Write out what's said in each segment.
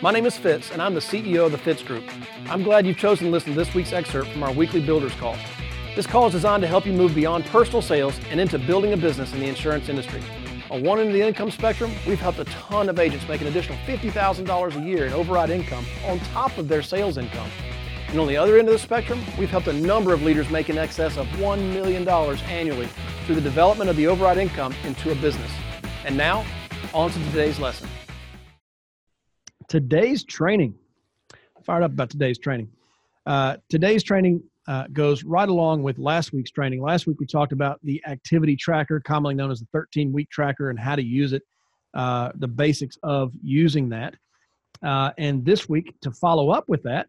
My name is Fitz, and I'm the CEO of the Fitz Group. I'm glad you've chosen to listen to this week's excerpt from our weekly Builders Call. This call is designed to help you move beyond personal sales and into building a business in the insurance industry. On one end of the income spectrum, we've helped a ton of agents make an additional $50,000 a year in override income on top of their sales income. And on the other end of the spectrum, we've helped a number of leaders make in excess of $1 million annually through the development of the override income into a business. And now, on to today's lesson. Today's training, fired up about today's training. Uh, today's training uh, goes right along with last week's training. Last week we talked about the activity tracker, commonly known as the 13 week tracker, and how to use it, uh, the basics of using that. Uh, and this week, to follow up with that,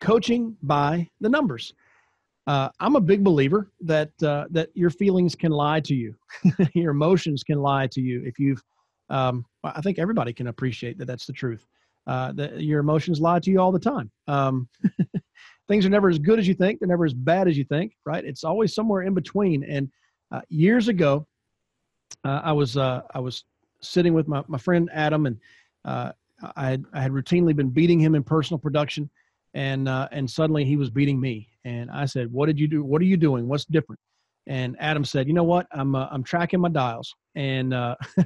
coaching by the numbers. Uh, I'm a big believer that uh, that your feelings can lie to you, your emotions can lie to you. If you've, um, I think everybody can appreciate that that's the truth. Uh, that your emotions lie to you all the time. Um, things are never as good as you think. They're never as bad as you think, right? It's always somewhere in between. And uh, years ago, uh, I was uh, I was sitting with my, my friend Adam, and I had, I had routinely been beating him in personal production, and and suddenly he was beating me. And I said, "What did you do? What are you doing? What's different?" And Adam said, "You know what? I'm uh, I'm tracking my dials, and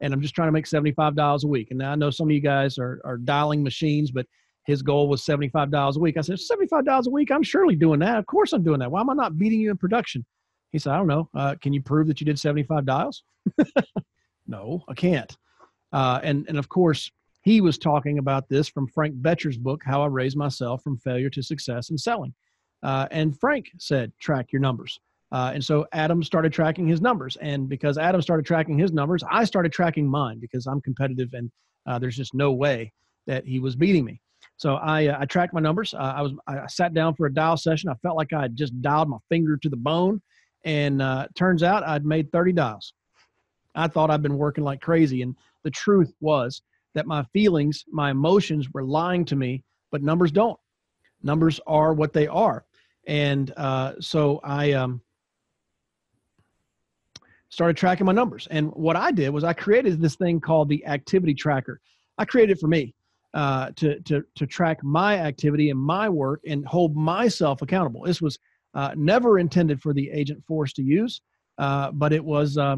and I'm just trying to make seventy five dollars a week. And now I know some of you guys are are dialing machines, but his goal was $75 a week. I said, $75 a week? I'm surely doing that. Of course I'm doing that. Why am I not beating you in production? He said, I don't know. Uh, can you prove that you did 75 dials? no, I can't. Uh, and, and of course, he was talking about this from Frank Bettger's book, How I Raised Myself from Failure to Success in Selling. Uh, and Frank said, track your numbers. Uh, and so Adam started tracking his numbers. And because Adam started tracking his numbers, I started tracking mine because I'm competitive and uh, there's just no way that he was beating me. So I, uh, I tracked my numbers. Uh, I was I sat down for a dial session. I felt like I had just dialed my finger to the bone, and uh, turns out I'd made 30 dials. I thought I'd been working like crazy, and the truth was that my feelings, my emotions were lying to me, but numbers don't. Numbers are what they are, and uh, so I um, started tracking my numbers. And what I did was I created this thing called the activity tracker. I created it for me uh, to, to, to track my activity and my work and hold myself accountable. This was uh, never intended for the agent force to use, uh, but it was, uh,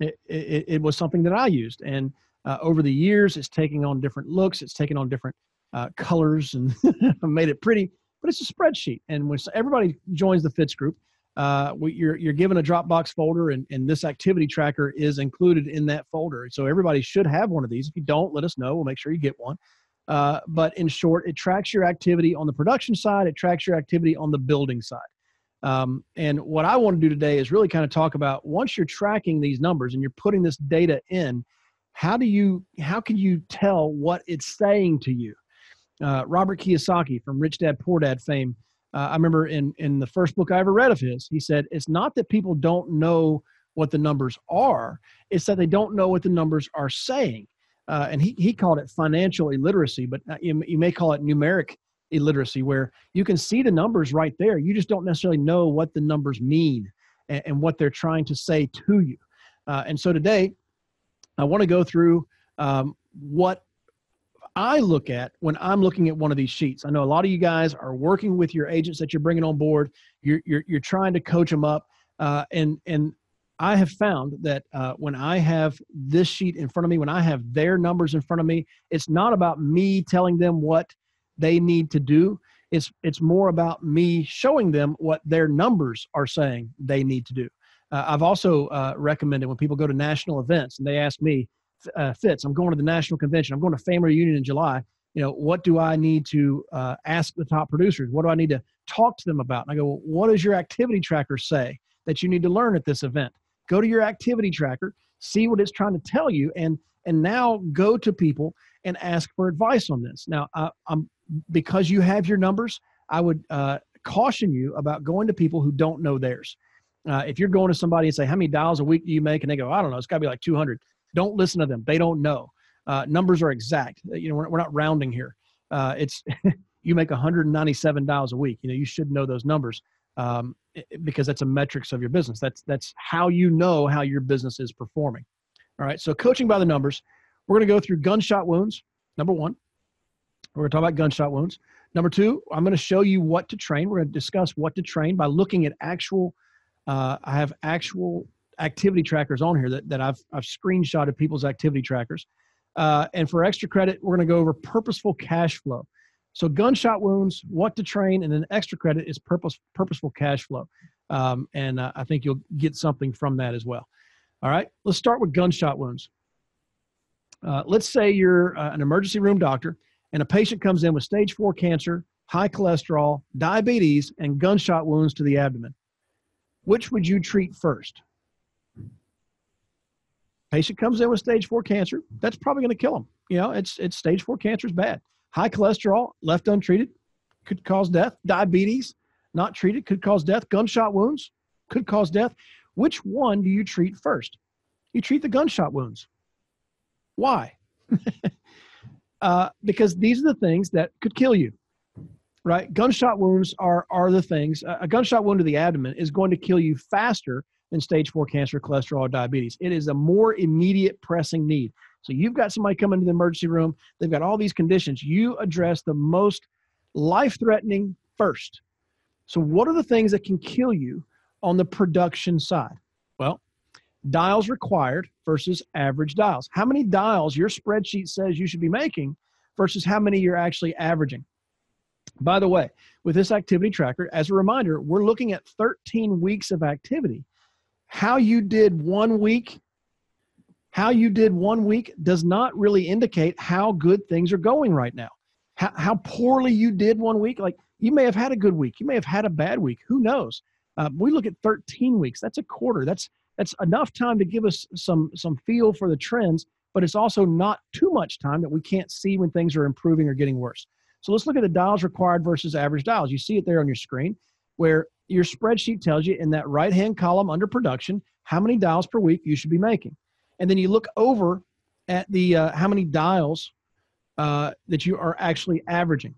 it, it, it, was something that I used. And uh, over the years, it's taking on different looks, it's taken on different uh, colors and made it pretty, but it's a spreadsheet. And when everybody joins the Fitz group, uh, you're, you're given a Dropbox folder, and, and this activity tracker is included in that folder. So everybody should have one of these. If you don't, let us know. We'll make sure you get one. Uh, but in short, it tracks your activity on the production side, it tracks your activity on the building side. Um, and what I want to do today is really kind of talk about once you're tracking these numbers and you're putting this data in, how do you how can you tell what it's saying to you? Uh, Robert Kiyosaki from Rich Dad Poor Dad fame. Uh, I remember in in the first book I ever read of his, he said it's not that people don't know what the numbers are; it's that they don't know what the numbers are saying uh, and he, he called it financial illiteracy, but uh, you, you may call it numeric illiteracy, where you can see the numbers right there. You just don't necessarily know what the numbers mean and, and what they're trying to say to you. Uh, and so today, I want to go through um, what I look at when I'm looking at one of these sheets. I know a lot of you guys are working with your agents that you're bringing on board. You're, you're, you're trying to coach them up. Uh, and, and I have found that uh, when I have this sheet in front of me, when I have their numbers in front of me, it's not about me telling them what they need to do. It's it's more about me showing them what their numbers are saying they need to do. Uh, I've also uh, recommended when people go to national events and they ask me, uh, Fitz, I'm going to the national convention. I'm going to Family Reunion in July. You know, what do I need to uh, ask the top producers? What do I need to talk to them about? And I go, well, what does your activity tracker say that you need to learn at this event? go to your activity tracker, see what it's trying to tell you, and and now go to people and ask for advice on this. Now, I, am because you have your numbers, I would uh, caution you about going to people who don't know theirs. Uh, if you're going to somebody and say, "How many dials a week do you make?" and they go, "I don't know, it's got to be like 200," don't listen to them. They don't know. Uh, numbers are exact. You know, we're, we're not rounding here. Uh, it's you make 197 dials a week. You know, you should know those numbers. Um, because that's a metrics of your business. That's that's how you know how your business is performing. All right. So coaching by the numbers. We're going to go through gunshot wounds. Number one, we're going to talk about gunshot wounds. Number two, I'm going to show you what to train. We're going to discuss what to train by looking at actual. Uh, I have actual activity trackers on here that, that I've I've screenshotted people's activity trackers. Uh, and for extra credit, we're going to go over purposeful cash flow. So gunshot wounds, what to train, and then extra credit is purpose, purposeful cash flow. Um, and uh, I think you'll get something from that as well. All right, let's start with gunshot wounds. Uh, let's say you're uh, an emergency room doctor and a patient comes in with stage four cancer, high cholesterol, diabetes, and gunshot wounds to the abdomen. Which would you treat first? Patient comes in with stage four cancer, that's probably going to kill them. You know, it's it's stage four cancer is bad. High cholesterol, left untreated, could cause death. Diabetes, not treated, could cause death. Gunshot wounds could cause death. Which one do you treat first? You treat the gunshot wounds. Why? uh, because these are the things that could kill you, right? Gunshot wounds are are the things. A gunshot wound to the abdomen is going to kill you faster than stage four cancer, cholesterol, diabetes. It is a more immediate pressing need. So you've got somebody come into the emergency room, they've got all these conditions. You address the most life threatening first. So, what are the things that can kill you on the production side? Well, dials required versus average dials. How many dials your spreadsheet says you should be making versus how many you're actually averaging. By the way, with this activity tracker, as a reminder, we're looking at 13 weeks of activity. How you did one week how you did one week does not really indicate how good things are going right now. How, how poorly you did one week, like you may have had a good week, you may have had a bad week. Who knows? Uh, we look at 13 weeks. That's a quarter. That's that's enough time to give us some some feel for the trends, but it's also not too much time that we can't see when things are improving or getting worse. So let's look at the dials required versus average dials. You see it there on your screen, where your spreadsheet tells you in that right hand column under production how many dials per week you should be making and then you look over at the uh, how many dials uh, that you are actually averaging.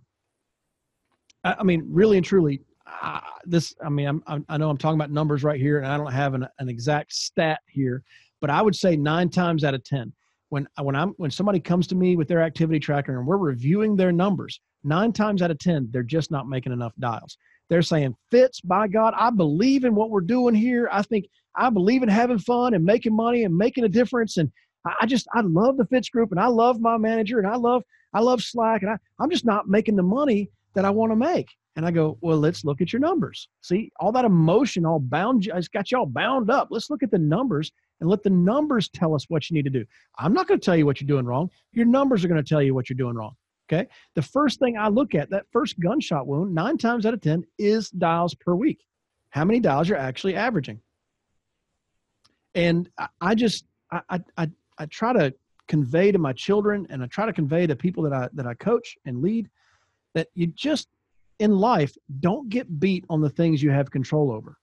I, I mean, really and truly, uh, this. I mean, I'm, I'm, i know I'm talking about numbers right here, and I don't have an, an exact stat here, but I would say nine times out of ten, when when I'm when somebody comes to me with their activity tracker and we're reviewing their numbers, nine times out of ten, they're just not making enough dials. They're saying, Fitz, by God, I believe in what we're doing here. I think I believe in having fun and making money and making a difference. And I just, I love the Fitz group and I love my manager and I love, I love Slack and I, I'm just not making the money that I want to make. And I go, well, let's look at your numbers. See, all that emotion all bound, it's got you all bound up. Let's look at the numbers and let the numbers tell us what you need to do. I'm not going to tell you what you're doing wrong. Your numbers are going to tell you what you're doing wrong. Okay. The first thing I look at, that first gunshot wound, nine times out of 10 is dials per week. How many dials you're actually averaging. And I just, I, I, I try to convey to my children and I try to convey to people that I, that I coach and lead that you just, in life, don't get beat on the things you have control over.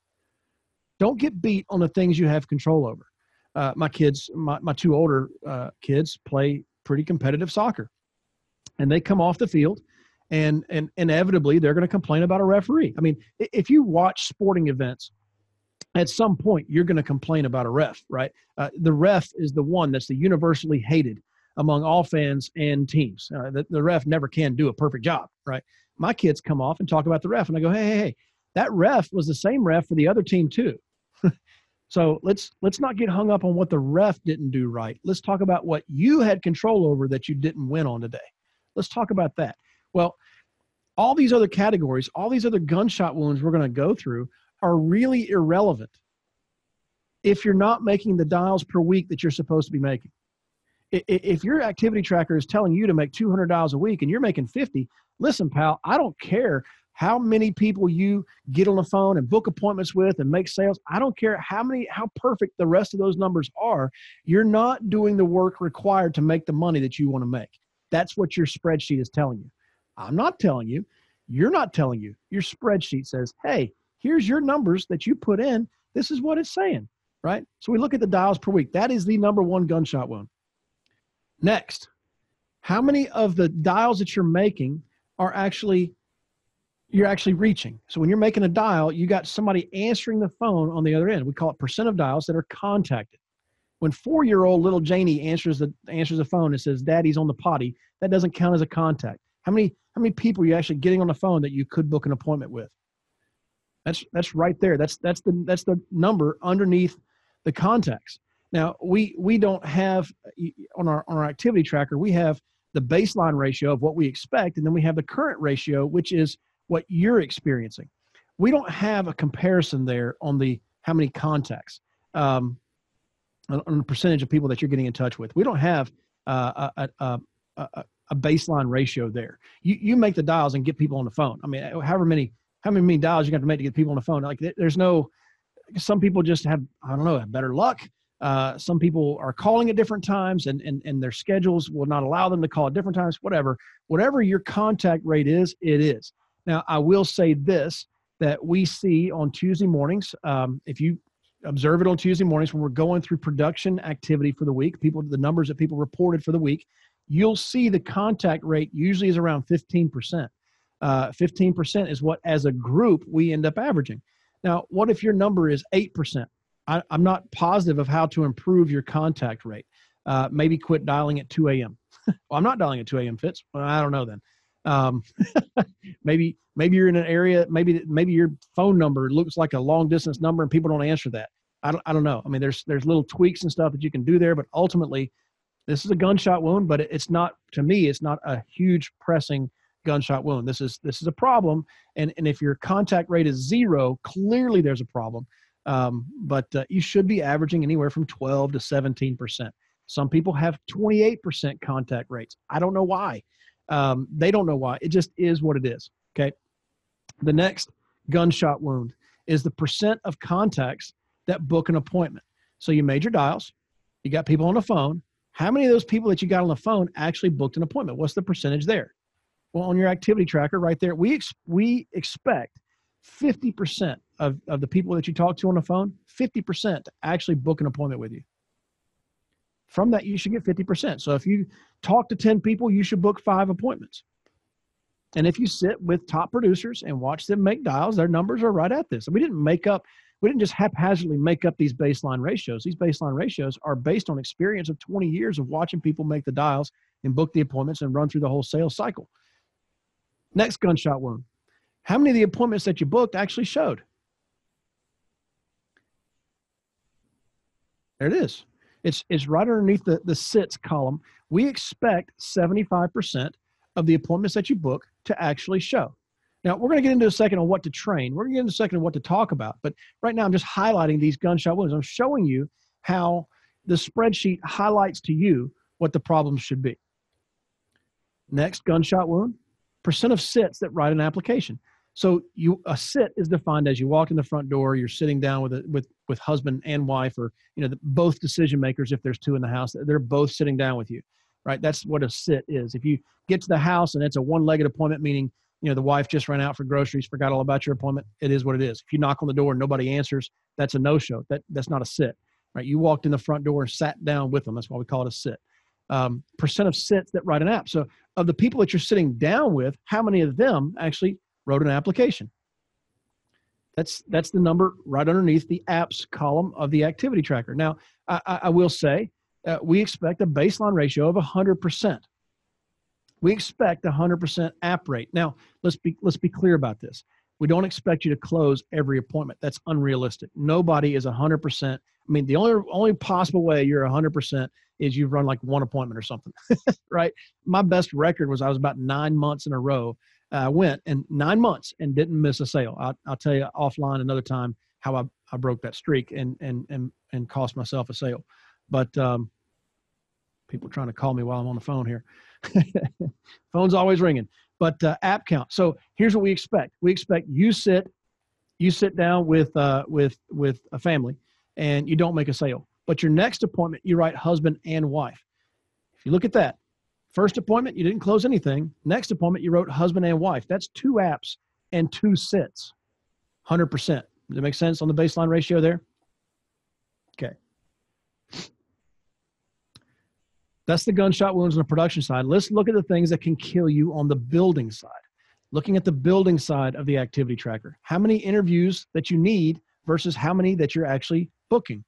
Don't get beat on the things you have control over. Uh, my kids, my, my two older uh, kids play pretty competitive soccer and they come off the field and and inevitably they're going to complain about a referee. I mean, if you watch sporting events, at some point you're going to complain about a ref, right? Uh, the ref is the one that's the universally hated among all fans and teams. Uh, the, the ref never can do a perfect job, right? My kids come off and talk about the ref, and I go, hey, hey, hey, that ref was the same ref for the other team too. so let's let's not get hung up on what the ref didn't do right. Let's talk about what you had control over that you didn't win on today. Let's talk about that. Well, all these other categories, all these other gunshot wounds we're going to go through are really irrelevant if you're not making the dials per week that you're supposed to be making. If your activity tracker is telling you to make 200 dials a week and you're making 50, listen, pal, I don't care how many people you get on the phone and book appointments with and make sales. I don't care how many, how perfect the rest of those numbers are. You're not doing the work required to make the money that you want to make. That's what your spreadsheet is telling you. I'm not telling you. You're not telling you. Your spreadsheet says, hey, here's your numbers that you put in. This is what it's saying, right? So we look at the dials per week. That is the number one gunshot wound. Next, how many of the dials that you're making are actually you're actually reaching. So when you're making a dial, you got somebody answering the phone on the other end. We call it percent of dials that are contacted. When four-year-old little Janie answers the answers the phone and says, "Daddy's on the potty," that doesn't count as a contact. How many how many people are you actually getting on the phone that you could book an appointment with? That's that's right there. That's that's the that's the number underneath the contacts. Now we we don't have on our on our activity tracker we have the baseline ratio of what we expect, and then we have the current ratio, which is what you're experiencing. We don't have a comparison there on the how many contacts, um, on the percentage of people that you're getting in touch with. We don't have uh, a, a, a, a, baseline ratio there. You you make the dials and get people on the phone. I mean, however many how many, dials you got to make to get people on the phone. Like there's no. Some people just have I don't know have better luck. Uh, some people are calling at different times and, and, and their schedules will not allow them to call at different times, whatever. Whatever your contact rate is, it is. Now, I will say this that we see on Tuesday mornings. Um, if you observe it on Tuesday mornings when we're going through production activity for the week, people the numbers that people reported for the week, you'll see the contact rate usually is around 15%. Uh, 15% is what, as a group, we end up averaging. Now, what if your number is 8%? I, am not positive of how to improve your contact rate. Uh, maybe quit dialing at 2 a.m. well, I'm not dialing at 2 a.m. Fitz. Well, I don't know then. Um, maybe maybe you're in an area. Maybe maybe your phone number looks like a long distance number and people don't answer that. I don't I don't know. I mean, there's there's little tweaks and stuff that you can do there, but ultimately, this is a gunshot wound. But it's not to me. It's not a huge pressing gunshot wound. This is this is a problem. And and if your contact rate is zero, clearly there's a problem. Um, but uh, you should be averaging anywhere from 12 to 17 percent. Some people have 28 percent contact rates. I don't know why. Um, they don't know why. It just is what it is. Okay. The next gunshot wound is the percent of contacts that book an appointment. So you made your dials, you got people on the phone. How many of those people that you got on the phone actually booked an appointment? What's the percentage there? Well, on your activity tracker right there, we ex- we expect 50% of, of the people that you talk to on the phone, 50% to actually book an appointment with you. From that, you should get 50%. So if you talk to 10 people, you should book five appointments. And if you sit with top producers and watch them make dials, their numbers are right at this. we didn't make up, we didn't just haphazardly make up these baseline ratios. These baseline ratios are based on experience of 20 years of watching people make the dials and book the appointments and run through the whole sales cycle. Next gunshot wound. How many of the appointments that you booked actually showed? There it is. It's, it's right underneath the, the sits column. We expect 75% of the appointments that you book to actually show. Now, we're going to get into a second on what to train. We're going to get into a second on what to talk about. But right now, I'm just highlighting these gunshot wounds. I'm showing you how the spreadsheet highlights to you what the problems should be. Next, gunshot wound, percent of sits that write an application. So you a sit is defined as you walk in the front door, you're sitting down with a, with with husband and wife, or you know the, both decision makers. If there's two in the house, they're both sitting down with you, right? That's what a sit is. If you get to the house and it's a one-legged appointment, meaning you know the wife just ran out for groceries, forgot all about your appointment. It is what it is. If you knock on the door and nobody answers, that's a no-show. That that's not a sit, right? You walked in the front door and sat down with them. That's why we call it a sit. Um, percent of sits that write an app. So of the people that you're sitting down with, how many of them actually wrote an application. That's that's the number right underneath the apps column of the activity tracker. Now, I, I will say uh, we expect a baseline ratio of 100%. We expect a 100% app rate. Now, let's be let's be clear about this. We don't expect you to close every appointment. That's unrealistic. Nobody is 100%. I mean, the only only possible way you're 100% is you've run like one appointment or something, right? My best record was I was about nine months in a row I uh, went in nine months and didn't miss a sale. I'll, I'll tell you offline another time how I, I broke that streak and, and, and, and cost myself a sale. But um, people trying to call me while I'm on the phone here. Phone's always ringing. But uh, app count. So here's what we expect. We expect you sit, you sit down with uh, with with a family, and you don't make a sale. But your next appointment, you write husband and wife. If you look at that, First appointment, you didn't close anything. Next appointment, you wrote husband and wife. That's two apps and two sits. 100%. Does it make sense on the baseline ratio there? Okay. That's the gunshot wounds on the production side. Let's look at the things that can kill you on the building side. looking at the building side of the activity tracker. How many interviews that you need versus how many that you're actually booking.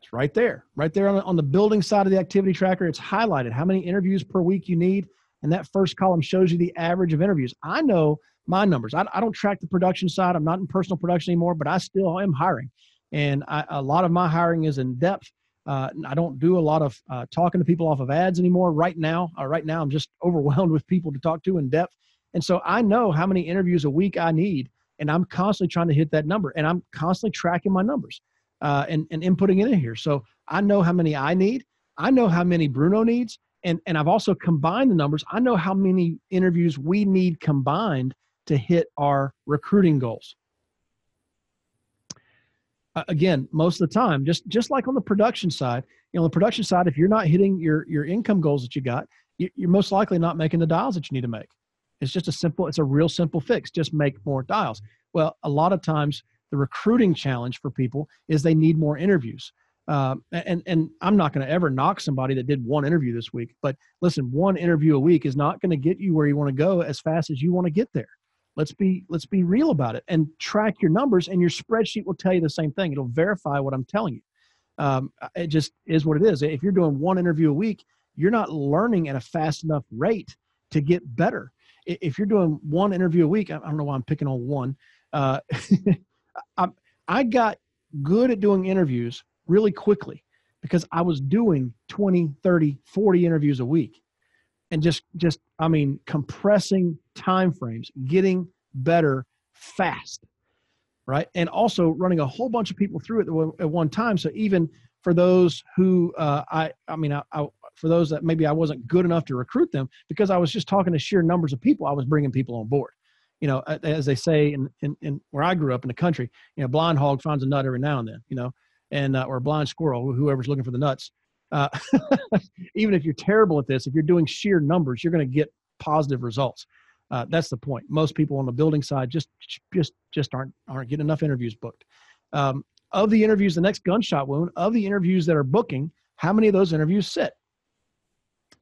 It's right there, right there on the, on the building side of the activity tracker. It's highlighted how many interviews per week you need. And that first column shows you the average of interviews. I know my numbers. I, I don't track the production side. I'm not in personal production anymore, but I still am hiring. And I, a lot of my hiring is in depth. Uh, I don't do a lot of uh, talking to people off of ads anymore. Right now, uh, right now, I'm just overwhelmed with people to talk to in depth. And so I know how many interviews a week I need, and I'm constantly trying to hit that number, and I'm constantly tracking my numbers uh, and, and inputting it in here. So I know how many I need. I know how many Bruno needs, and and I've also combined the numbers. I know how many interviews we need combined to hit our recruiting goals. Again, most of the time, just just like on the production side, you know, on the production side, if you're not hitting your your income goals that you got, you, you're most likely not making the dials that you need to make. It's just a simple, it's a real simple fix. Just make more dials. Well, a lot of times the recruiting challenge for people is they need more interviews. Um, and and I'm not going to ever knock somebody that did one interview this week, but listen, one interview a week is not going to get you where you want to go as fast as you want to get there. Let's be let's be real about it and track your numbers, and your spreadsheet will tell you the same thing. It'll verify what I'm telling you. Um, it just is what it is. If you're doing one interview a week, you're not learning at a fast enough rate to get better. If you're doing one interview a week, I don't know why I'm picking on one. Uh, I, I got good at doing interviews really quickly because I was doing 20, 30, 40 interviews a week and just just I mean compressing time frames, getting better fast. Right? And also running a whole bunch of people through it at one time so even for those who uh, I I mean I, I for those that maybe I wasn't good enough to recruit them because I was just talking to sheer numbers of people, I was bringing people on board. You know, as they say in, in, in where I grew up in the country, you know, blind hog finds a nut every now and then, you know, and uh, or blind squirrel, whoever's looking for the nuts. Uh, even if you're terrible at this, if you're doing sheer numbers, you're going to get positive results. Uh, that's the point. Most people on the building side just just just aren't aren't getting enough interviews booked. Um, of the interviews, the next gunshot wound of the interviews that are booking, how many of those interviews sit?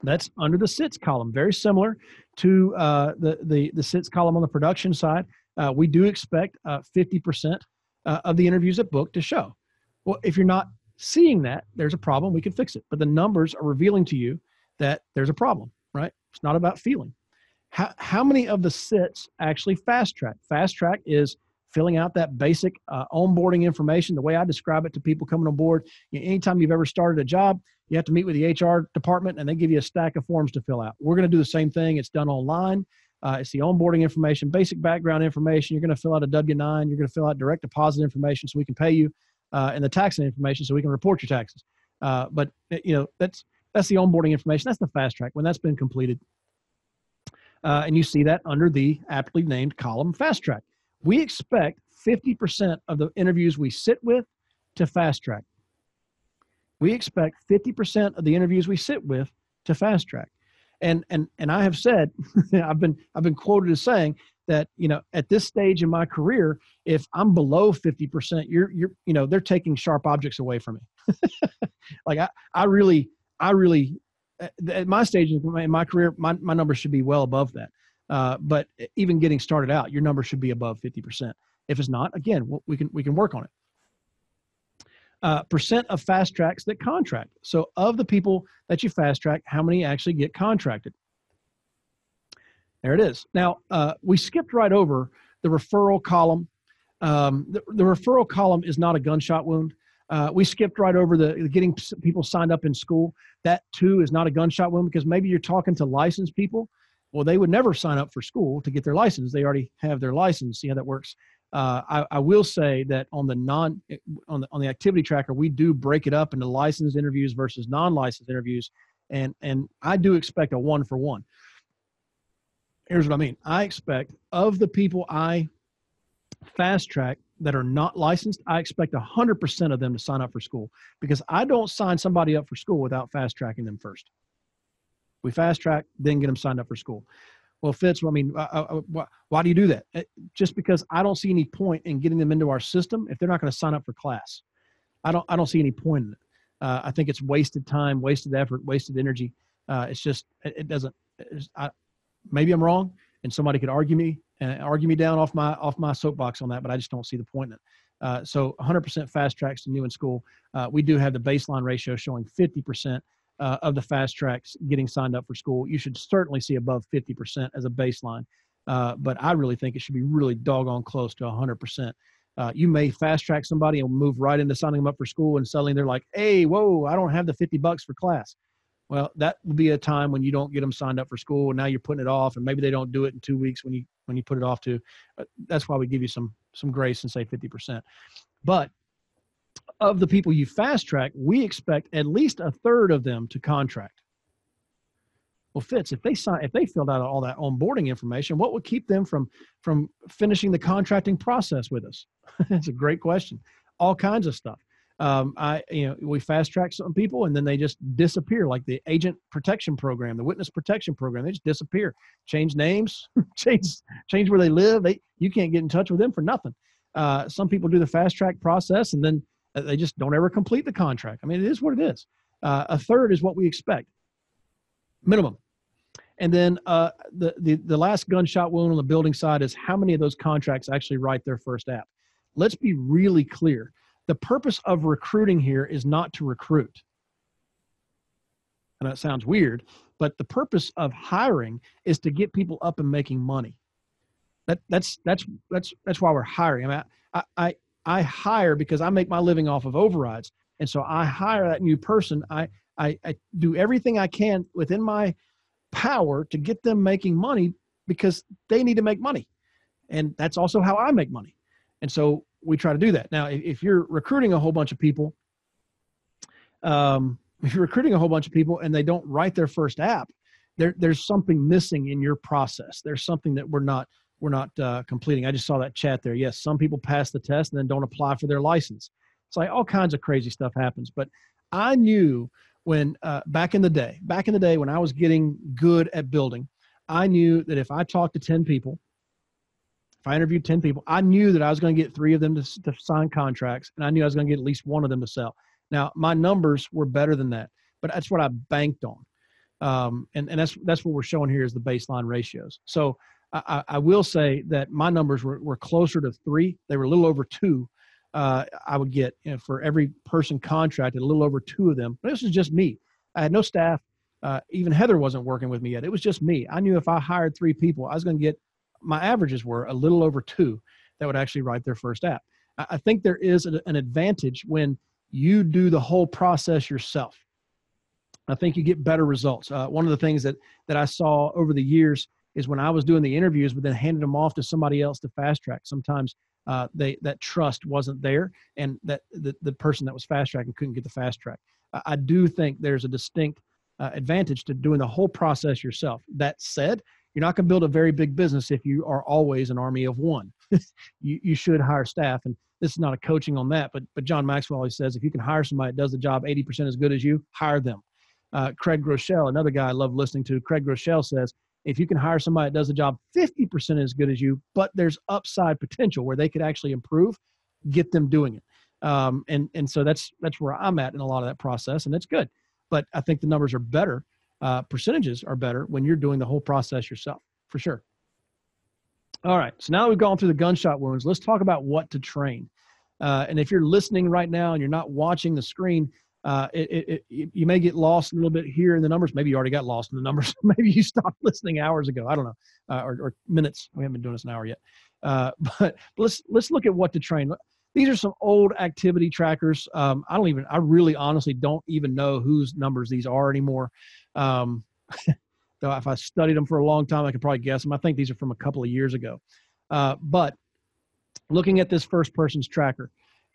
That's under the sits column, very similar to uh, the, the, the sits column on the production side. Uh, we do expect uh, 50% uh, of the interviews at book to show. Well, if you're not seeing that, there's a problem. We can fix it. But the numbers are revealing to you that there's a problem, right? It's not about feeling. How, how many of the sits actually fast track? Fast track is filling out that basic uh, onboarding information. The way I describe it to people coming on board, you know, anytime you've ever started a job, you have to meet with the HR department and they give you a stack of forms to fill out. We're going to do the same thing. It's done online. Uh, it's the onboarding information, basic background information. You're going to fill out a W 9. You're going to fill out direct deposit information so we can pay you, uh, and the tax information so we can report your taxes. Uh, but you know that's that's the onboarding information. That's the fast track when that's been completed, uh, and you see that under the aptly named column fast track we expect 50% of the interviews we sit with to fast track. We expect 50% of the interviews we sit with to fast track. And and and I have said, I've been I've been quoted as saying that, you know, at this stage in my career, if I'm below 50%, you're you're you know, they're taking sharp objects away from me. like I I really I really at my stage in my career, my, my numbers should be well above that. Uh, but even getting started out, your number should be above 50%. If it's not, again, we can we can work on it. Uh, percent of fast tracks that contract. So of the people that you fast track, how many actually get contracted? There it is. Now uh, we skipped right over the referral column. Um, the, the, referral column is not a gunshot wound. Uh, we skipped right over the, getting people signed up in school. That too is not a gunshot wound because maybe you're talking to licensed people well, they would never sign up for school to get their license. They already have their license. See how that works. Uh, I, I, will say that on the non on the on the activity tracker, we do break it up into licensed interviews versus non-licensed interviews, and and I do expect a one for one. Here's what I mean. I expect of the people I fast track that are not licensed, I expect 100% of them to sign up for school because I don't sign somebody up for school without fast tracking them first. We fast track, then get them signed up for school. Well, Fitz, I mean, uh, uh, uh why, do you do that? Uh, just because I don't see any point in getting them into our system if they're not going to sign up for class. I don't, I don't see any point in it. Uh, I think it's wasted time, wasted effort, wasted energy. Uh, it's just, it, it doesn't, it's, I, maybe I'm wrong. and somebody could argue me and argue me down off my off my soapbox on that, but I just don't see the point in it. Uh, so 100% fast tracks to new in school. Uh, we do have the baseline ratio showing 50% uh, of the fast tracks getting signed up for school. You should certainly see above 50% as a baseline, uh, but I really think it should be really doggone close to 100%. Uh, you may fast track somebody and move right into signing them up for school, and suddenly they're like, "Hey, whoa, I don't have the 50 bucks for class." Well, that will be a time when you don't get them signed up for school, and now you're putting it off, and maybe they don't do it in two weeks when you when you put it off to. Uh, that's why we give you some some grace and say 50%. But of the people you fast track, we expect at least a third of them to contract. Well, Fitz, if they sign, if they filled out all that onboarding information, what would keep them from from finishing the contracting process with us? That's a great question. All kinds of stuff um, I, you know, we fast track some people and then they just disappear, like the agent protection program, the witness protection program. They just disappear, change names, change change where they live. They you can't get in touch with them for nothing. Uh, some people do the fast track process and then uh, they just don't ever complete the contract. I mean, it is what it is. Uh, a third is what we expect, minimum. And then uh, the, the the last gunshot wound on the building side is how many of those contracts actually write their first app. Let's be really clear the purpose of recruiting here is not to recruit. And that sounds weird, but the purpose of hiring is to get people up and making money. That, that's that's that's that's why we're hiring. I mean, I, I I hire because I make my living off of overrides, and so I hire that new person. I I, I do everything I can within my power to get them making money because they need to make money, and that's also how I make money. And so we try to do that. Now, if you're recruiting a whole bunch of people, um, if you're recruiting a whole bunch of people and they don't write their first app, there, there's something missing in your process. There's something that we're not we're not uh, completing. I just saw that chat there. Yes, some people pass the test and then don't apply for their license. It's like all kinds of crazy stuff happens. But I knew when uh, back in the day, back in the day when I was getting good at building, I knew that if I talked to ten people if I interviewed 10 people, I knew that I was going to get three of them to, to sign contracts, and I knew I was going to get at least one of them to sell. Now, my numbers were better than that, but that's what I banked on. Um, and, and that's, that's what we're showing here is the baseline ratios. So I, I will say that my numbers were, were closer to three. They were a little over two. Uh, I would get you know, for every person contracted, a little over two of them. But this is just me. I had no staff. Uh, even Heather wasn't working with me yet. It was just me. I knew if I hired three people, I was going to get my averages were a little over two that would actually write their first app. I think there is an advantage when you do the whole process yourself. I think you get better results. Uh, one of the things that that I saw over the years is when I was doing the interviews, but then handed them off to somebody else to fast track. Sometimes uh, they that trust wasn't there, and that the, the person that was fast tracking couldn't get the fast track. I, I do think there's a distinct uh, advantage to doing the whole process yourself. That said, you're not going to build a very big business if you are always an army of one. you, you should hire staff. And this is not a coaching on that, but, but John Maxwell always says if you can hire somebody that does the job 80% as good as you, hire them. Uh, Craig Groeschel, another guy I love listening to, Craig Groeschel says, if you can hire somebody that does the job 50% as good as you, but there's upside potential where they could actually improve, get them doing it. Um, and, and so that's, that's where I'm at in a lot of that process and it's good. But I think the numbers are better uh, percentages are better when you're doing the whole process yourself, for sure. All right, so now we've gone through the gunshot wounds, let's talk about what to train. Uh, and if you're listening right now and you're not watching the screen, uh, it, it, it, you may get lost a little bit here in the numbers. Maybe you already got lost in the numbers. Maybe you stopped listening hours ago. I don't know, uh, or, or, minutes. We haven't been doing this an hour yet. Uh, but, but let's let's look at what to train. These are some old activity trackers. Um, I don't even. I really, honestly, don't even know whose numbers these are anymore. Um, though if I studied them for a long time, I could probably guess them. I think these are from a couple of years ago. Uh, but looking at this first person's tracker,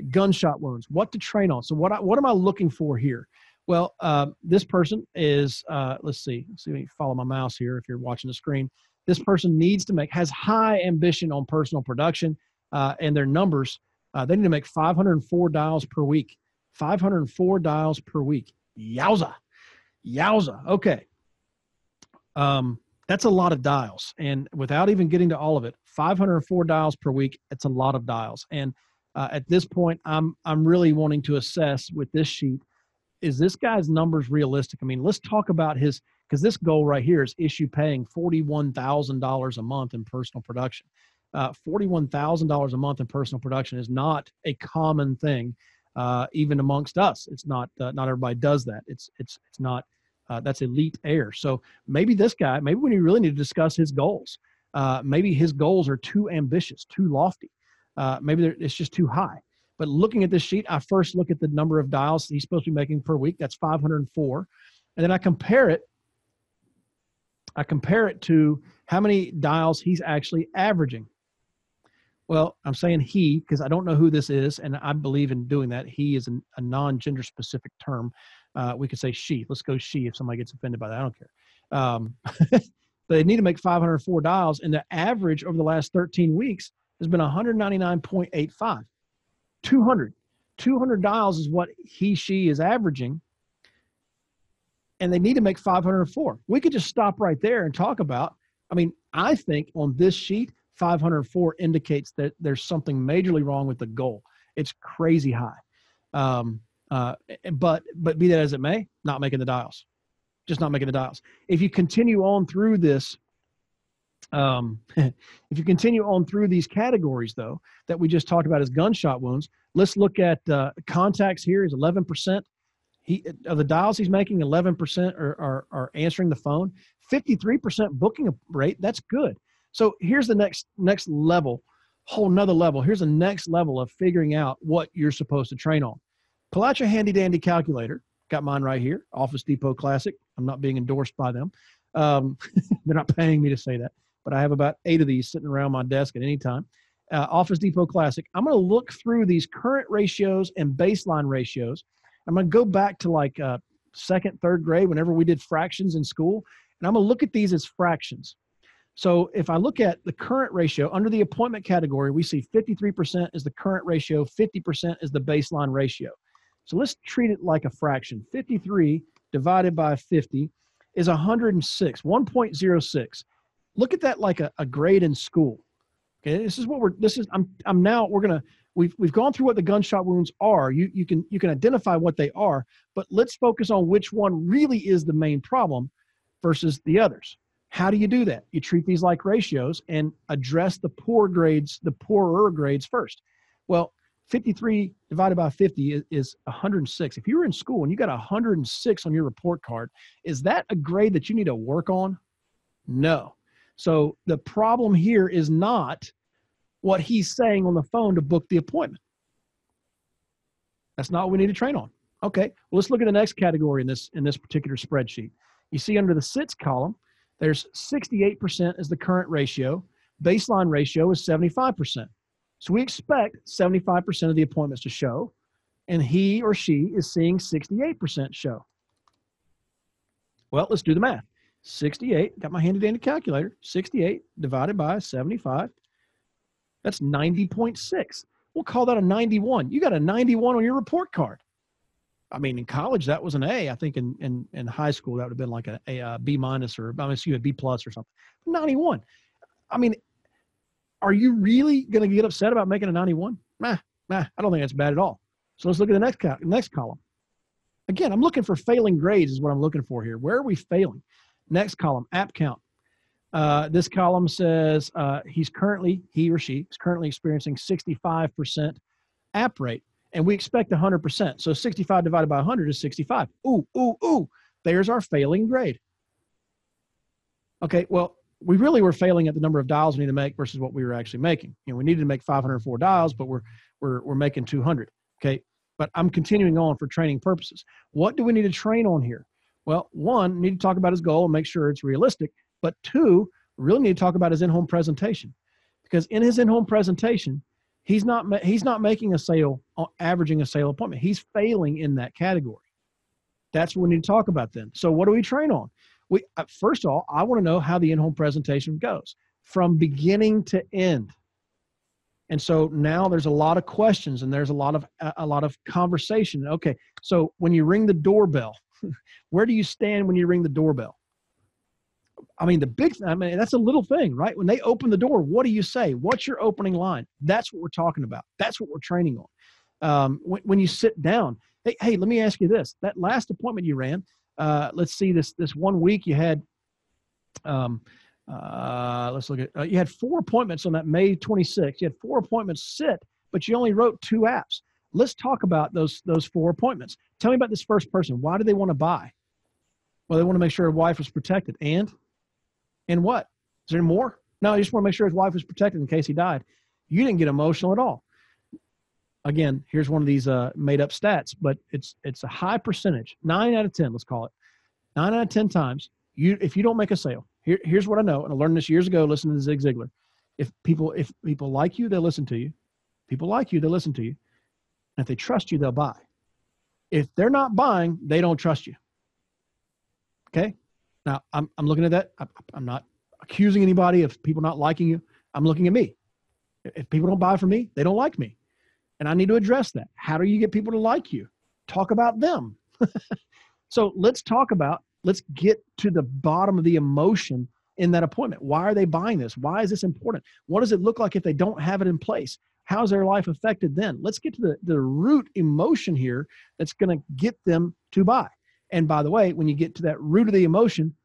gunshot wounds, what to train on. So what I, what am I looking for here? Well, uh, this person is, uh, let's see, let's see me follow my mouse here if you're watching the screen. This person needs to make, has high ambition on personal production uh, and their numbers. Uh, they need to make 504 dials per week. 504 dials per week. Yowza. Yowza. Okay. Um, that's a lot of dials. And without even getting to all of it, 504 dials per week, it's a lot of dials. And uh, at this point, I'm, I'm really wanting to assess with this sheet, is this guy's numbers realistic? I mean, let's talk about his, because this goal right here is issue paying $41,000 a month in personal production. Uh, $41,000 a month in personal production is not a common thing, uh, even amongst us. It's not, uh, not everybody does that. It's, it's, it's not, uh, that's elite air. So maybe this guy, maybe you really need to discuss his goals, uh, maybe his goals are too ambitious, too lofty. Uh, maybe it's just too high. But looking at this sheet, I first look at the number of dials he's supposed to be making per week. That's 504. And then I compare it. I compare it to how many dials he's actually averaging. Well, I'm saying he because I don't know who this is, and I believe in doing that. He is an, a non gender specific term. Uh, we could say she. Let's go she if somebody gets offended by that. I don't care. Um, they need to make 504 dials, and the average over the last 13 weeks has been 199.85. 200. 200 dials is what he, she is averaging. And they need to make 504. We could just stop right there and talk about. I mean, I think on this sheet, 504 indicates that there's something majorly wrong with the goal. It's crazy high. Um, uh, but but be that as it may, not making the dials, just not making the dials. If you continue on through this um, if you continue on through these categories, though, that we just talked about as gunshot wounds, let's look at uh, contacts here is 11%. He, of the dials he's making, 11% are, are, are answering the phone. 53% booking rate, that's good. So here's the next next level, whole nother level. Here's the next level of figuring out what you're supposed to train on. Pull out your handy dandy calculator. Got mine right here, Office Depot Classic. I'm not being endorsed by them. Um, they're not paying me to say that but I have about eight of these sitting around my desk at any time. Uh, Office Depot Classic. I'm going to look through these current ratios and baseline ratios. I'm going to go back to like uh, second, third grade, whenever we did fractions in school, and I'm going to look at these as fractions. So if I look at the current ratio under the appointment category, we see 53% is the current ratio, 50% is the baseline ratio. So let's treat it like a fraction. 53 divided by 50 is 106, 1.06 look at that like a, a grade in school. Okay, this is what we're. This is. I'm. I'm now. We're gonna. We've we've gone through what the gunshot wounds are. You you can you can identify what they are, but let's focus on which one really is the main problem versus the others. How do you do that? You treat these like ratios and address the poor grades, the poorer grades first. Well, 53 divided by 50 is, is 106. If you were in school and you got 106 on your report card, is that a grade that you need to work on? No. So the problem here is not what he's saying on the phone to book the appointment. That's not what we need to train on. Okay, well, let's look at the next category in this in this particular spreadsheet. You see under the sits column, there's 68% is the current ratio. Baseline ratio is 75%. So we expect 75% of the appointments to show, and he or she is seeing 68% show. Well, let's do the math. 68, got my handy dandy calculator, 68 divided by 75. That's 90.6. We'll call that a 91. You got a 91 on your report card. I mean, in college, that was an A. I think in, in, in high school, that would have been like a, a, a B minus or, I mean, excuse me, B plus or something. 91. I mean, are you really going to get upset about making a 91? Nah, nah, I don't think that's bad at all. So let's look at the next, next column. Again, I'm looking for failing grades is what I'm looking for here. Where are we failing? Next column, app count. Uh, this column says uh, he's currently, he or she is currently experiencing 65% app rate, and we expect 100%. So 65 divided by 100 is 65. Ooh, ooh, ooh, there's our failing grade. Okay, well, we really were failing at the number of dials we need to make versus what we were actually making. You know, we needed to make 504 dials, but we're we're we're making 200. Okay, but I'm continuing on for training purposes. What do we need to train on here? Well, one, need to talk about his goal and make sure it's realistic. But two, really need to talk about his in-home presentation, because in his in-home presentation, he's not he's not making a sale, uh, averaging a sale appointment. He's failing in that category. That's what we need to talk about then. So, what do we train on? We uh, first of all, I want to know how the in-home presentation goes from beginning to end. And so now there's a lot of questions and there's a lot of a lot of conversation. Okay, so when you ring the doorbell, where do you stand when you ring the doorbell? I mean, the big, I mean, that's a little thing, right? When they open the door, what do you say? What's your opening line? That's what we're talking about. That's what we're training on. Um, when, when you sit down, hey, hey, let me ask you this: that last appointment you ran, Uh, let's see this this one week you had. Um, uh, let's look at uh, you had four appointments on that May 26th. You had four appointments sit, but you only wrote two apps. Let's talk about those those four appointments. Tell me about this first person. Why do they want to buy? Well, they want to make sure his wife was protected. And and what? Is there more? No, I just want to make sure his wife was protected in case he died. You didn't get emotional at all. Again, here's one of these uh, made up stats, but it's it's a high percentage. Nine out of ten, let's call it. Nine out of ten times, you if you don't make a sale, here, here's what I know, and I learned this years ago listening to Zig Ziglar. If people if people like you, they listen to you. People like you, they listen to you. And if they trust you, they'll buy. If they're not buying, they don't trust you. Okay. Now I'm I'm looking at that. I'm not accusing anybody of people not liking you. I'm looking at me. If people don't buy from me, they don't like me. And I need to address that. How do you get people to like you? Talk about them. so let's talk about, let's get to the bottom of the emotion in that appointment. Why are they buying this? Why is this important? What does it look like if they don't have it in place? How's their life affected then? Let's get to the, the root emotion here that's going to get them to buy. And by the way, when you get to that root of the emotion,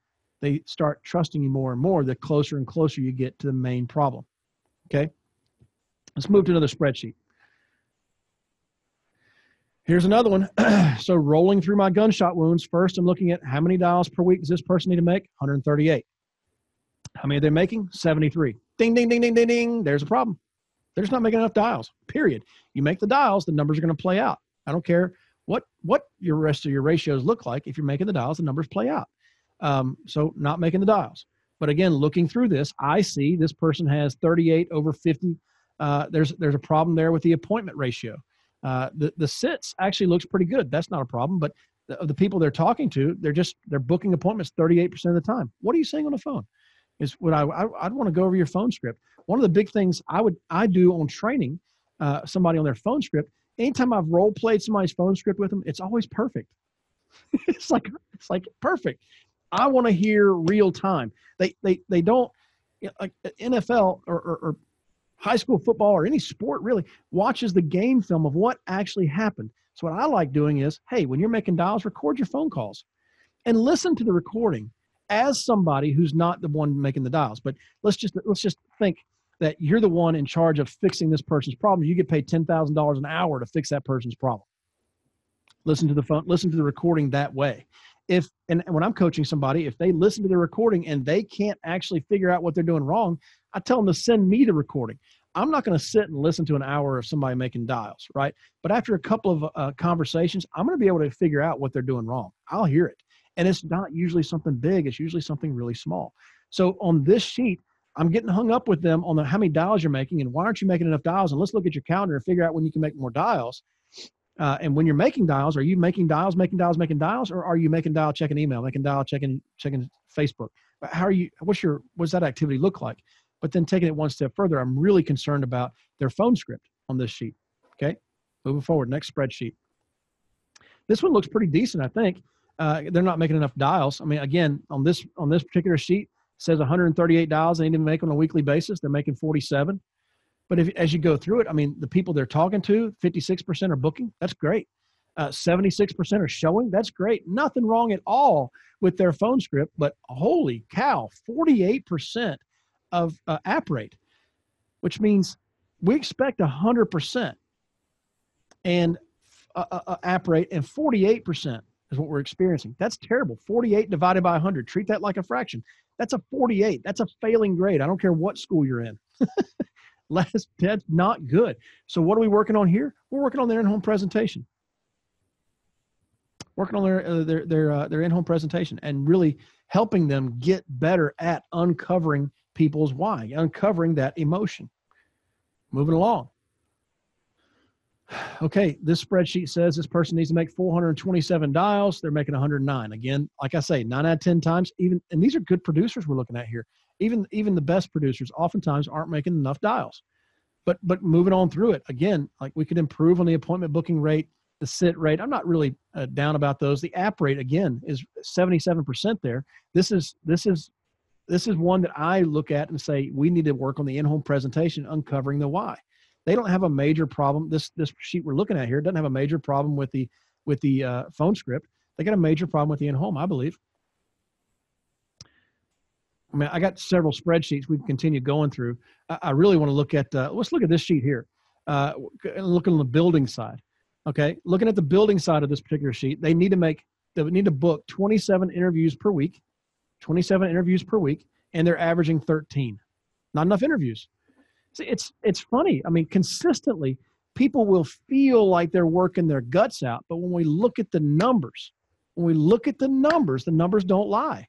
they start trusting you more and more the closer and closer you get to the main problem. Okay? Let's move to another spreadsheet. Here's another one. so rolling through my gunshot wounds, first I'm looking at how many dials per week does this person need to make? 138. How many are they making? 73. Ding, ding, ding, ding, ding, ding. There's a problem. They're just not making enough dials, period. You make the dials, the numbers are going to play out. I don't care what what your rest of your ratios look like. If you're making the dials, the numbers play out. Um, so not making the dials. But again, looking through this, I see this person has 38 over 50 uh, there's there's a problem there with the appointment ratio. Uh, the the sits actually looks pretty good. That's not a problem. But the, the people they're talking to, they're just they're booking appointments 38% of the time. What are you saying on the phone? Is what I, I would want to go over your phone script. One of the big things I would I do on training uh, somebody on their phone script. Anytime I've role played somebody's phone script with them, it's always perfect. it's like it's like perfect. I want to hear real time. They they they don't like NFL or, or, or high school football or any sport really watches the game film of what actually happened. So what I like doing is, hey, when you're making dials, record your phone calls and listen to the recording as somebody who's not the one making the dials. But let's just let's just think that you're the one in charge of fixing this person's problem. You get paid ten thousand dollars an hour to fix that person's problem. Listen to the phone, listen to the recording that way. If and when I'm coaching somebody, if they listen to the recording and they can't actually figure out what they're doing wrong, I tell them to send me the recording. I'm not going to sit and listen to an hour of somebody making dials, right? But after a couple of uh, conversations, I'm going to be able to figure out what they're doing wrong. I'll hear it. And it's not usually something big, it's usually something really small. So on this sheet, I'm getting hung up with them on the, how many dials you're making and why aren't you making enough dials? And let's look at your calendar and figure out when you can make more dials. Uh, and when you're making dials, are you making dials, making dials, making dials, or are you making dial, checking email, making dial, checking, checking Facebook? How are you? What's your? What's that activity look like? But then taking it one step further, I'm really concerned about their phone script on this sheet. Okay, moving forward, next spreadsheet. This one looks pretty decent, I think. Uh, they're not making enough dials. I mean, again, on this on this particular sheet, says 138 dials they need to make on a weekly basis. They're making 47. But if as you go through it, I mean, the people they're talking to, 56% are booking. That's great. Uh, 76% are showing. That's great. Nothing wrong at all with their phone script. But holy cow, 48% of uh, app rate, which means we expect 100% and uh, uh, uh, app rate and 48% is what we're experiencing. That's terrible. 48 divided by 100. Treat that like a fraction. That's a 48. That's a failing grade. I don't care what school you're in. that's, that's not good. So what are we working on here? We're working on their in-home presentation. Working on their uh, their their uh, their in-home presentation and really helping them get better at uncovering people's why, uncovering that emotion. Moving along. Okay, this spreadsheet says this person needs to make 427 dials. They're making 109. Again, like I say, nine out of 10 times, even, and these are good producers we're looking at here. Even, even the best producers oftentimes aren't making enough dials. But, but moving on through it, again, like we could improve on the appointment booking rate, the sit rate. I'm not really uh, down about those. The app rate, again, is 77% there. This is, this is this is one that I look at and say we need to work on the in-home presentation, uncovering the why. They don't have a major problem. This this sheet we're looking at here doesn't have a major problem with the with the uh, phone script. They got a major problem with the in-home, I believe. I mean, I got several spreadsheets we can continue going through. I, I really want to look at, uh, let's look at this sheet here. Uh, looking on the building side. Okay. Looking at the building side of this particular sheet, they need to make, they need to book 27 interviews per week, 27 interviews per week, and they're averaging 13. Not enough interviews. See, it's, it's funny. I mean, consistently, people will feel like they're working their guts out. But when we look at the numbers, when we look at the numbers, the numbers don't lie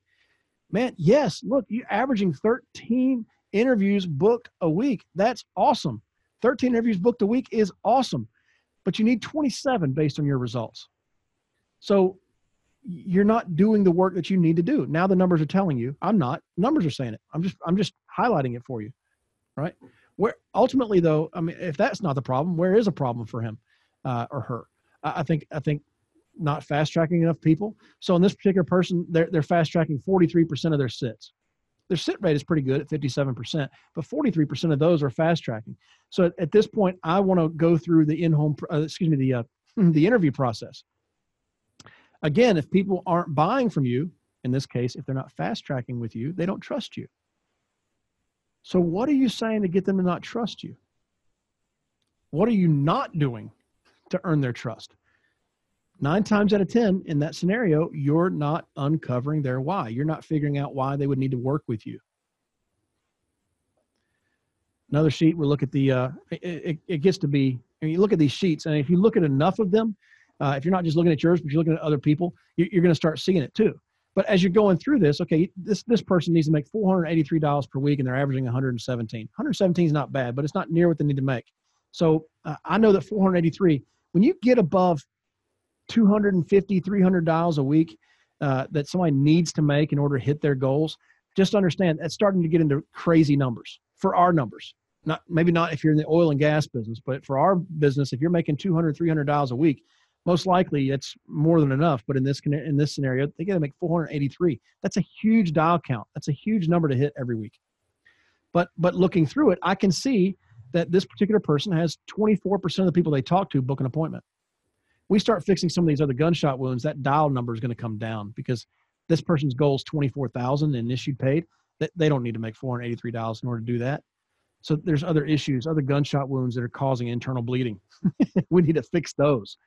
man, yes, look, you're averaging 13 interviews booked a week. That's awesome. 13 interviews booked a week is awesome, but you need 27 based on your results. So you're not doing the work that you need to do. Now the numbers are telling you. I'm not. Numbers are saying it. I'm just I'm just highlighting it for you. Right? Where ultimately though, I mean, if that's not the problem, where is a problem for him uh, or her? I think I think not fast tracking enough people. So in this particular person, they're, they're fast tracking 43% of their sits. Their sit rate is pretty good at 57%, but 43% of those are fast tracking. So at, at this point, I want to go through the in-home, uh, excuse me, the, uh, the interview process. Again, if people aren't buying from you, in this case, if they're not fast tracking with you, they don't trust you. So what are you saying to get them to not trust you? What are you not doing to earn their trust? nine times out of 10 in that scenario, you're not uncovering their why. You're not figuring out why they would need to work with you. Another sheet, we'll look at the, uh, it, it, gets to be, I mean, you look at these sheets, and if you look at enough of them, uh, if you're not just looking at yours, but you're looking at other people, you, you're going to start seeing it too. But as you're going through this, okay, this this person needs to make $483 per week, and they're averaging 117. 117 is not bad, but it's not near what they need to make. So uh, I know that 483. When you get above 250 300 dials a week uh, that somebody needs to make in order to hit their goals just understand that's starting to get into crazy numbers for our numbers not maybe not if you're in the oil and gas business but for our business if you're making 200 300 dials a week most likely it's more than enough but in this in this scenario they got to make 483 that's a huge dial count that's a huge number to hit every week but but looking through it i can see that this particular person has 24% of the people they talk to book an appointment we start fixing some of these other gunshot wounds, that dial number is going to come down because this person's goal is 24,000 and issued paid. They don't need to make 483 dials in order to do that. So there's other issues, other gunshot wounds that are causing internal bleeding. we need to fix those.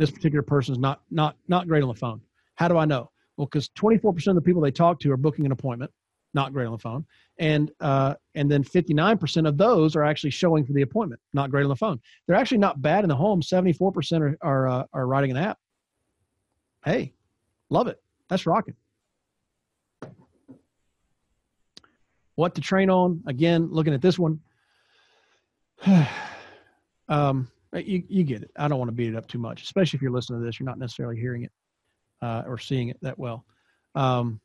This particular person is not not not great on the phone. How do I know? Well, because 24% of the people they talk to are booking an appointment not great on the phone, and uh, and then 59% of those are actually showing for the appointment, not great on the phone. They're actually not bad in the home. 74% are are, uh, are writing an app. Hey, love it. That's rocking. What to train on? Again, looking at this one. um, you, you get it. I don't want to beat it up too much, especially if you're listening to this. You're not necessarily hearing it uh, or seeing it that well. Um,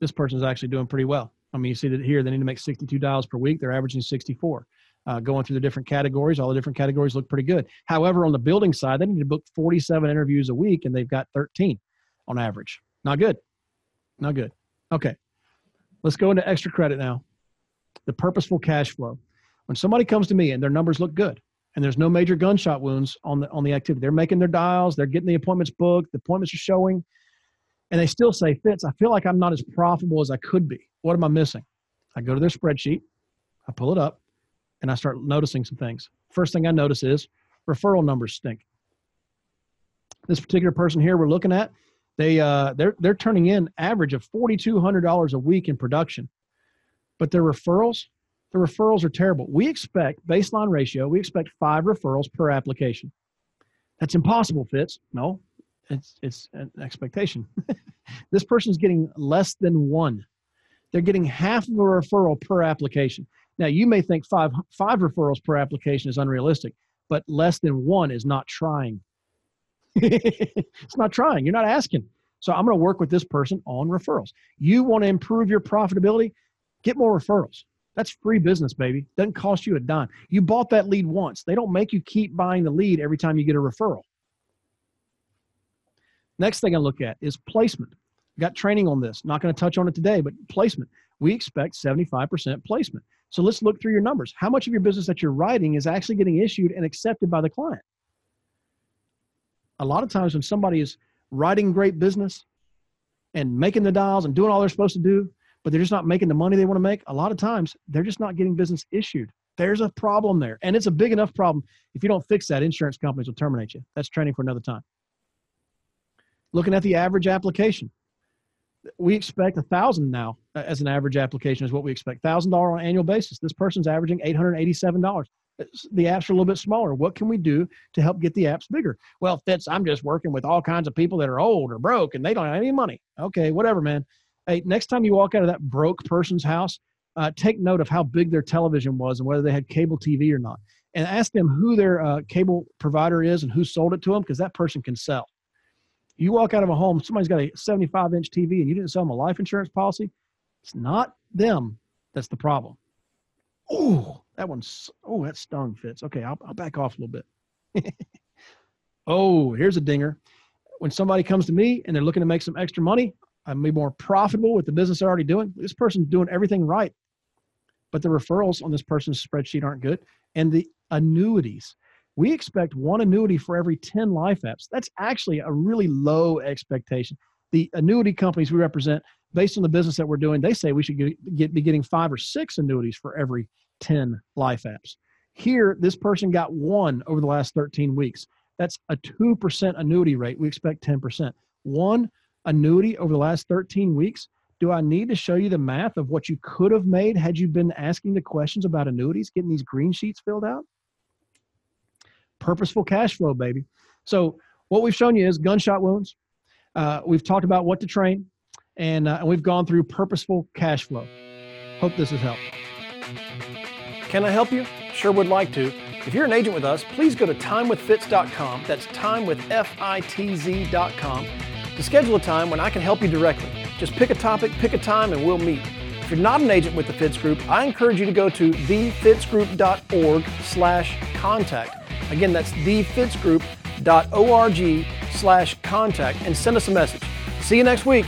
this person is actually doing pretty well. I mean, you see that here, they need to make 62 dials per week. They're averaging 64. Uh, going through the different categories, all the different categories look pretty good. However, on the building side, they need to book 47 interviews a week, and they've got 13 on average. Not good. Not good. Okay. Let's go into extra credit now. The purposeful cash flow. When somebody comes to me and their numbers look good, and there's no major gunshot wounds on the on the activity, they're making their dials, they're getting the appointments booked, the appointments are showing, and they still say, Fitz, I feel like I'm not as profitable as I could be. What am I missing? I go to their spreadsheet, I pull it up, and I start noticing some things. First thing I notice is referral numbers stink. This particular person here we're looking at, they uh, they're they're turning in average of forty two hundred dollars a week in production, but their referrals, the referrals are terrible. We expect baseline ratio, we expect five referrals per application. That's impossible, Fitz. No, it's it's an expectation. this person's getting less than one. They're getting half of a referral per application. Now you may think five five referrals per application is unrealistic, but less than one is not trying. it's not trying. You're not asking. So I'm going to work with this person on referrals. You want to improve your profitability? Get more referrals. That's free business, baby. Doesn't cost you a dime. You bought that lead once. They don't make you keep buying the lead every time you get a referral. Next thing I look at is placement. Got training on this. Not going to touch on it today, but placement. We expect 75% placement. So let's look through your numbers. How much of your business that you're writing is actually getting issued and accepted by the client? a lot of times when somebody is writing great business and making the dials and doing all they're supposed to do, but they're just not making the money they want to make, a lot of times they're just not getting business issued. There's a problem there. And it's a big enough problem. If you don't fix that, insurance companies will terminate you. That's training for another time. Looking at the average application, we expect a thousand now uh, as an average application is what we expect. Thousand dollar on an annual basis. This person's averaging eight hundred eighty-seven dollars. The apps are a little bit smaller. What can we do to help get the apps bigger? Well, Fitz, I'm just working with all kinds of people that are old or broke and they don't have any money. Okay, whatever, man. Hey, next time you walk out of that broke person's house, uh, take note of how big their television was and whether they had cable TV or not, and ask them who their uh, cable provider is and who sold it to them because that person can sell. You walk out of a home, somebody's got a 75 inch TV and you didn't sell them a life insurance policy. It's not them that's the problem. Oh, that one's, oh, that stung, Fitz. Okay, I'll, I'll back off a little bit. oh, here's a dinger. When somebody comes to me and they're looking to make some extra money, I'm be more profitable with the business they're already doing. This person's doing everything right, but the referrals on this person's spreadsheet aren't good. And the annuities, we expect one annuity for every 10 life apps. That's actually a really low expectation. The annuity companies we represent, based on the business that we're doing, they say we should get, get, be getting five or six annuities for every 10 life apps. Here, this person got one over the last 13 weeks. That's a 2% annuity rate. We expect 10%. One annuity over the last 13 weeks. Do I need to show you the math of what you could have made had you been asking the questions about annuities, getting these green sheets filled out? purposeful cash flow, baby. So what we've shown you is gunshot wounds. Uh, we've talked about what to train, and, uh, we've gone through purposeful cash flow. Hope this has helped. Can I help you? Sure would like to. If you're an agent with us, please go to timewithfitz.com. That's timewithfitz.com to schedule a time when I can help you directly. Just pick a topic, pick a time, and we'll meet. If you're not an agent with the Fitz Group, I encourage you to go to thefitzgroup.org slash contact. Again, that's thefitzgroup.org slash contact and send us a message. See you next week.